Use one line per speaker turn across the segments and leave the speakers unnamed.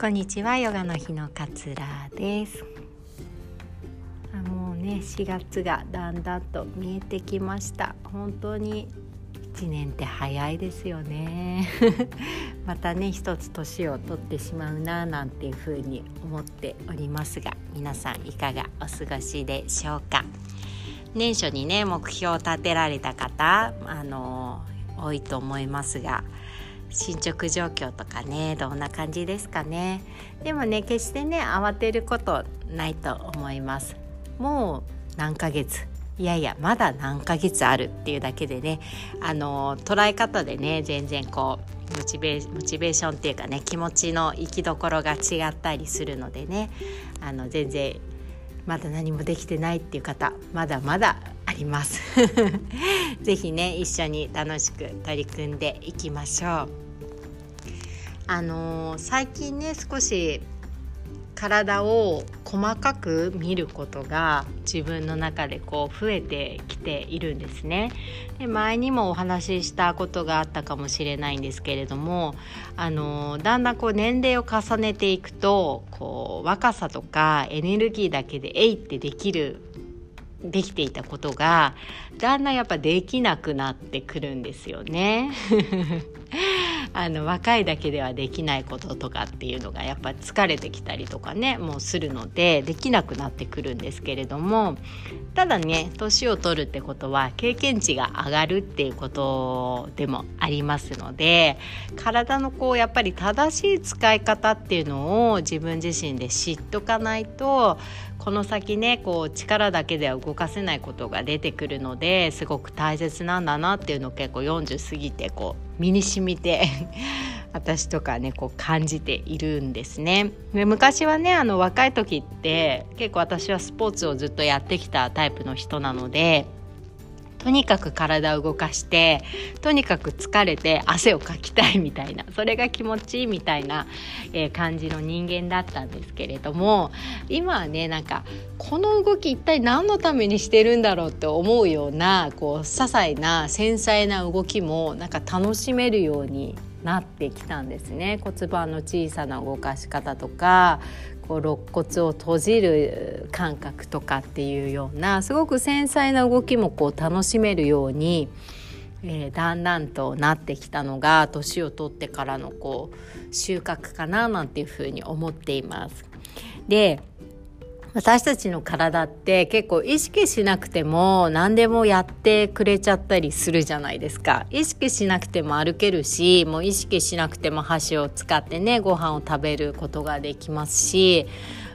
こんにちはヨガの日のかつらです。あもうね4月がだんだんと見えてきました。本当に1年って早いですよね。またね一つ年を取ってしまうななんていうふうに思っておりますが皆さんいかがお過ごしでしょうか？年初にね目標を立てられた方あの多いと思いますが進捗状況とかねどんな感じですかね。でもね決してね慌てることないと思います。もう何ヶ月。いやいやまだ何ヶ月あるっていうだけでねあの捉え方でね全然こうモチベモチベーションっていうかね気持ちの行きどころが違ったりするのでねあの全然まだ何もできてないっていう方まだまだあります ぜひね一緒に楽しく取り組んでいきましょうあのー、最近ね少し体を細かく見ることが自分の中でこう増えてきているんですね。で前にもお話ししたことがあったかもしれないんですけれどもあのだんだんこう年齢を重ねていくとこう若さとかエネルギーだけで「えい!」ってできるできていたことがだんだんやっぱできなくなってくるんですよね。あの若いだけではできないこととかっていうのがやっぱ疲れてきたりとかねもうするのでできなくなってくるんですけれどもただね年を取るってことは経験値が上がるっていうことでもありますので体のこうやっぱり正しい使い方っていうのを自分自身で知っとかないとこの先ねこう力だけでは動かせないことが出てくるのですごく大切なんだなっていうのを結構40過ぎてこう身に染みて 私とかねこう感じているんですね。で昔はねあの若い時って結構私はスポーツをずっとやってきたタイプの人なのでとにかく体を動かしてとにかく疲れて汗をかきたいみたいなそれが気持ちいいみたいな、えー、感じの人間だったんですけれども今はねなんかこの動き一体何のためにしてるんだろうって思うようなこう些細な繊細な動きもなんか楽しめるようになってきたんですね骨盤の小さな動かし方とかこう肋骨を閉じる感覚とかっていうようなすごく繊細な動きもこう楽しめるように、えー、だんだんとなってきたのが年を取ってからのこう収穫かななんていうふうに思っています。で私たちの体って結構意識しなくても何でもやってくれちゃったりするじゃないですか。意識しなくても歩けるしもう意識しなくても箸を使ってねご飯を食べることができますし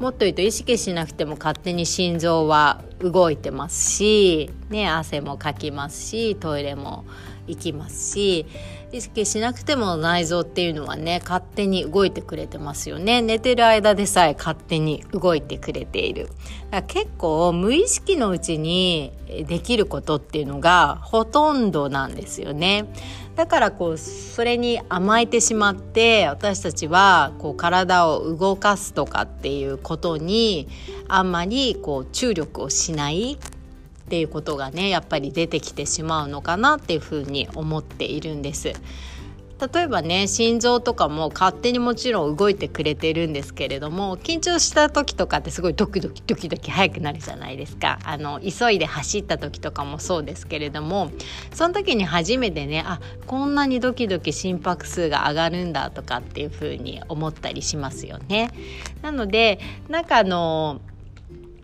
もっと言うと意識しなくても勝手に心臓は動いてますし、ね、汗もかきますしトイレも行きますし意識しなくても内臓っていうのはね勝手に動いてくれてますよね。寝てる間でさえ勝手に動いてくれている。だから結構無意識のうちにできることっていうのがほとんどなんですよね。だからこうそれに甘えてしまって私たちはこう体を動かすとかっていうことにあんまりこう注力をしない。っていうことがねやっぱり出てきてしまうのかなっていうふうに思っているんです。例えばね心臓とかも勝手にもちろん動いてくれてるんですけれども緊張した時とかってすごいドキドキドキドキ速くなるじゃないですかあの急いで走った時とかもそうですけれどもその時に初めてねあこんなにドキドキ心拍数が上がるんだとかっていう風に思ったりしますよね。なのでなんかあの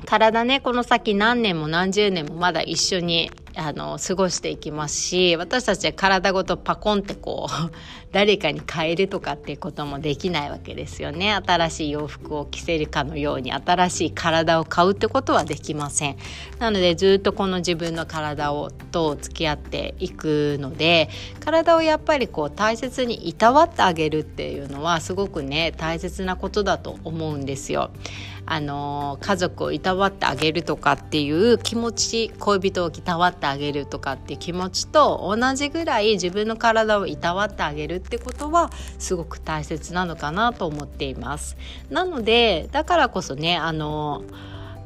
体ねこの先何年も何十年もまだ一緒にあの過ごしていきますし私たちは体ごとパコンってこう 誰かに変えるとかっていうこともできないわけですよね。新しい洋服を着せるかのように新しい体を買うってことはできません。なのでずっとこの自分の体をと付き合っていくので体をやっぱりこう大切にいたわってあげるっていうのはすごくね大切なことだと思うんですよ。あの家族をいたわってあげるとかっていう気持ち恋人をいたわってあげるとかっていう気持ちと同じぐらい自分の体をいたわってあげるってことはすごく大切なのかなと思っています。なのでだからこそねあの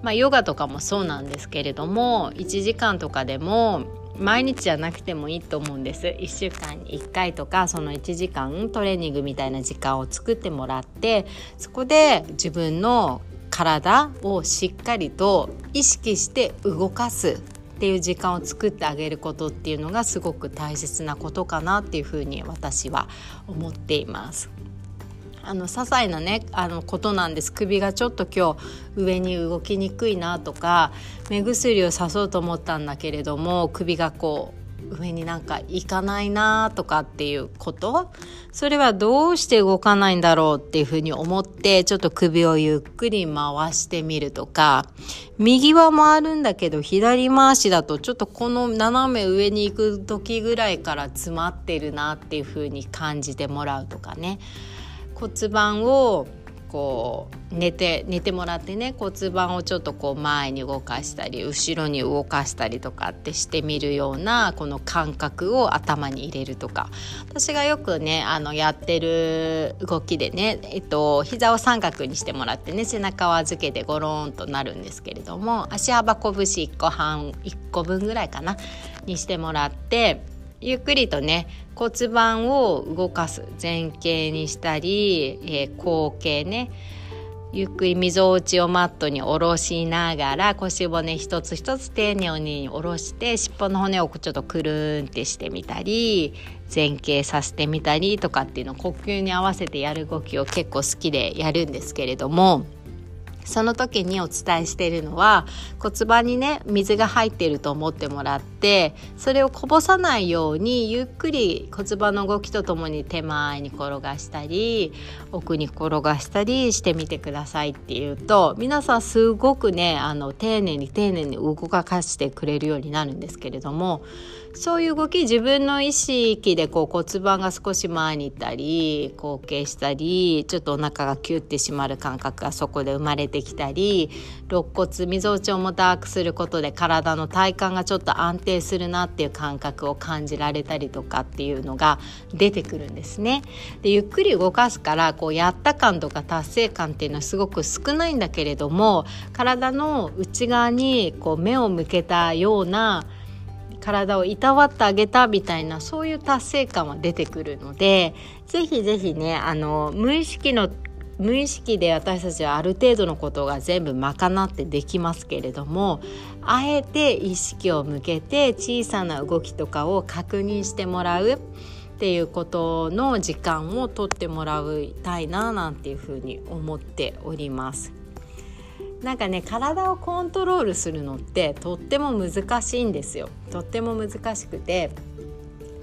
まあ、ヨガとかもそうなんですけれども1時間とかでも毎日じゃなくてもいいと思うんです1週間に1回とかその1時間トレーニングみたいな時間を作ってもらってそこで自分の体をしっかりと意識して動かすっていう時間を作ってあげることっていうのがすごく大切なことかなっていうふうに私は思っています。あの些細なねあのことなんです首がちょっと今日上に動きにくいなとか目薬をさそうと思ったんだけれども首がこう上になんか行かないなとかっていうこと？それはどうして動かないんだろうっていうふうに思ってちょっと首をゆっくり回してみるとか。右は回るんだけど左回しだとちょっとこの斜め上に行く時ぐらいから詰まってるなっていうふうに感じてもらうとかね。骨盤をこう寝て寝てもらってね骨盤をちょっとこう前に動かしたり後ろに動かしたりとかってしてみるようなこの感覚を頭に入れるとか。私がよくねあのやってる動きでね、えっと、膝を三角にしてもらってね背中を預けてゴローンとなるんですけれども足幅拳1個半1個分ぐらいかな？にしてもらってゆっくりとね骨盤を動かす前傾にしたり、えー、後傾ねゆっくりみぞおちをマットに下ろしながら腰骨一つ一つ丁寧に下ろして尻尾の骨をちょっとくるんってしてみたり前傾させてみたりとかっていうのを呼吸に合わせてやる動きを結構好きでやるんですけれども。その時にお伝えしているのは骨盤にね水が入っていると思ってもらってそれをこぼさないようにゆっくり骨盤の動きとともに手前に転がしたり奥に転がしたりしてみてくださいっていうと皆さんすごくねあの丁寧に丁寧に動かしてくれるようになるんですけれどもそういう動き自分の意識でこう骨盤が少し前に行ったり後傾したりちょっとお腹がキュッて締まる感覚がそこで生まれてきたり肋骨みぞおちを重たくすることで体の体幹がちょっと安定するなっていう感覚を感じられたりとかっていうのが出てくるんですね。でゆっくり動かすからこうやった感とか達成感っていうのはすごく少ないんだけれども体の内側にこう目を向けたような体をいたわってあげたみたいなそういう達成感は出てくるのでぜひぜひねあの無意識の無意識で私たちはある程度のことが全部賄ってできますけれどもあえて意識を向けて小さな動きとかを確認してもらうっていうことの時間をとってもらいたいななんていうふうに思っております。なんかね体をコントロールするのってとっても難しいんですよとっても難しくて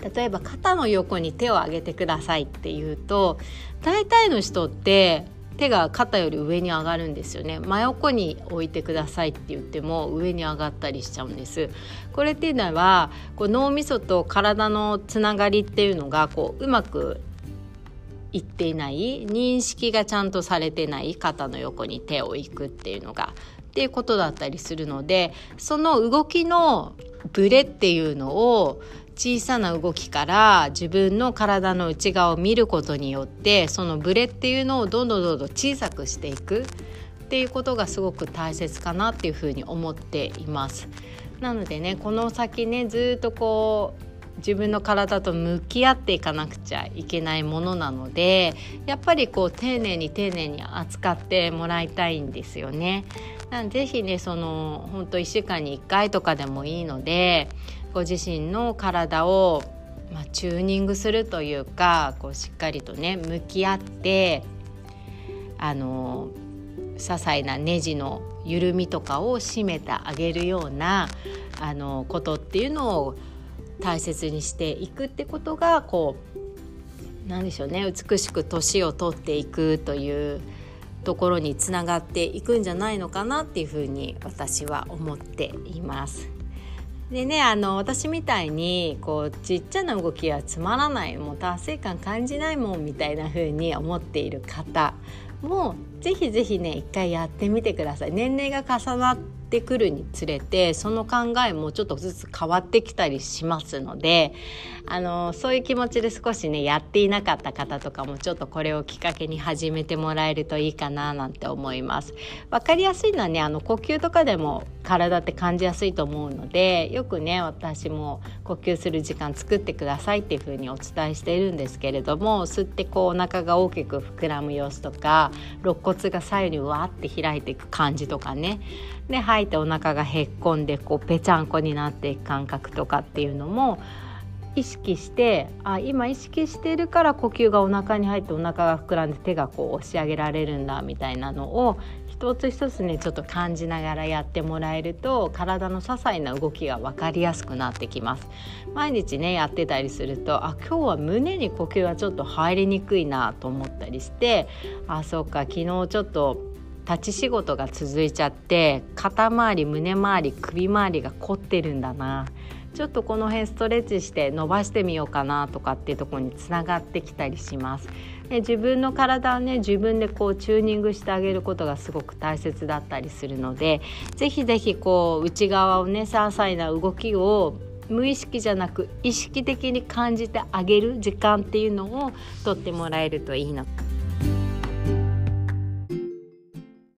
例えば肩の横に手を上げてくださいっていうと大体の人って手が肩より上に上がるんですよね。真横に置いてくださいって言っても上に上がったりしちゃうんです。これっていうのはこう脳みそと体のつながりっていうのがこううまく言っていない認識がちゃんとされてない肩の横に手を置くっていうのがっていうことだったりするのでその動きのブレっていうのを小さな動きから自分の体の内側を見ることによってそのブレっていうのをどんどんどんどん小さくしていくっていうことがすごく大切かなっていうふうに思っています。なのでねこの先ねずっとこう自分の体と向き合っていかなくちゃいけないものなのでやっぱりこう丁寧に丁寧に扱ってもらいたいんですよね。なぜひねその本当1週間に1回とかでもいいのでご自身の体を、まあ、チューニングするというかこうしっかりとね向き合ってあの些細なネジの緩みとかを締めてあげるようなあのことっていうのを大切にしていくってことがこうなんでしょうね美しく年を取っていくというところにつながっていくんじゃないのかなっていうふうに私は思っています。でねあの私みたいにこうちっちゃな動きはつまらないもう達成感感じないもんみたいな風に思っている方もぜひぜひね一回やってみてください。年齢が重なっててくるにつれてその考えもちょっとずつ変わってきたりしますのであのそういう気持ちで少しねやっていなかった方とかもちょっとこれをきっかけに始めてもらえるといいかななんて思います。わかりやすいのはねあの呼吸とかでも体って感じやすいと思うのでよくね私も呼吸する時間作ってくださいっていうふうにお伝えしているんですけれども吸ってこうお腹が大きく膨らむ様子とか肋骨が左右にわって開いていく感じとかねで吐いてお腹がへっこんでこうぺちゃんこになっていく感覚とかっていうのも意識してあ今意識してるから呼吸がお腹に入ってお腹が膨らんで手がこう押し上げられるんだみたいなのを一つ一つねちょっと感じながらやってもらえると体の些細な動きが分かりやすくなってきます。毎日ねやってたりするとあ今日は胸に呼吸がちょっと入りにくいなと思ったりしてあそうか昨日ちょっと立ち仕事が続いちゃって肩周り胸周り首周りが凝ってるんだなちょっとこの辺ストレッチして伸ばしてみようかなとかっていうところにつながってきたりします。で自分の体をね自分でこうチューニングしてあげることがすごく大切だったりするので是非是非こう内側をね些細な動きを無意識じゃなく意識的に感じてあげる時間っていうのをとってもらえるといいの。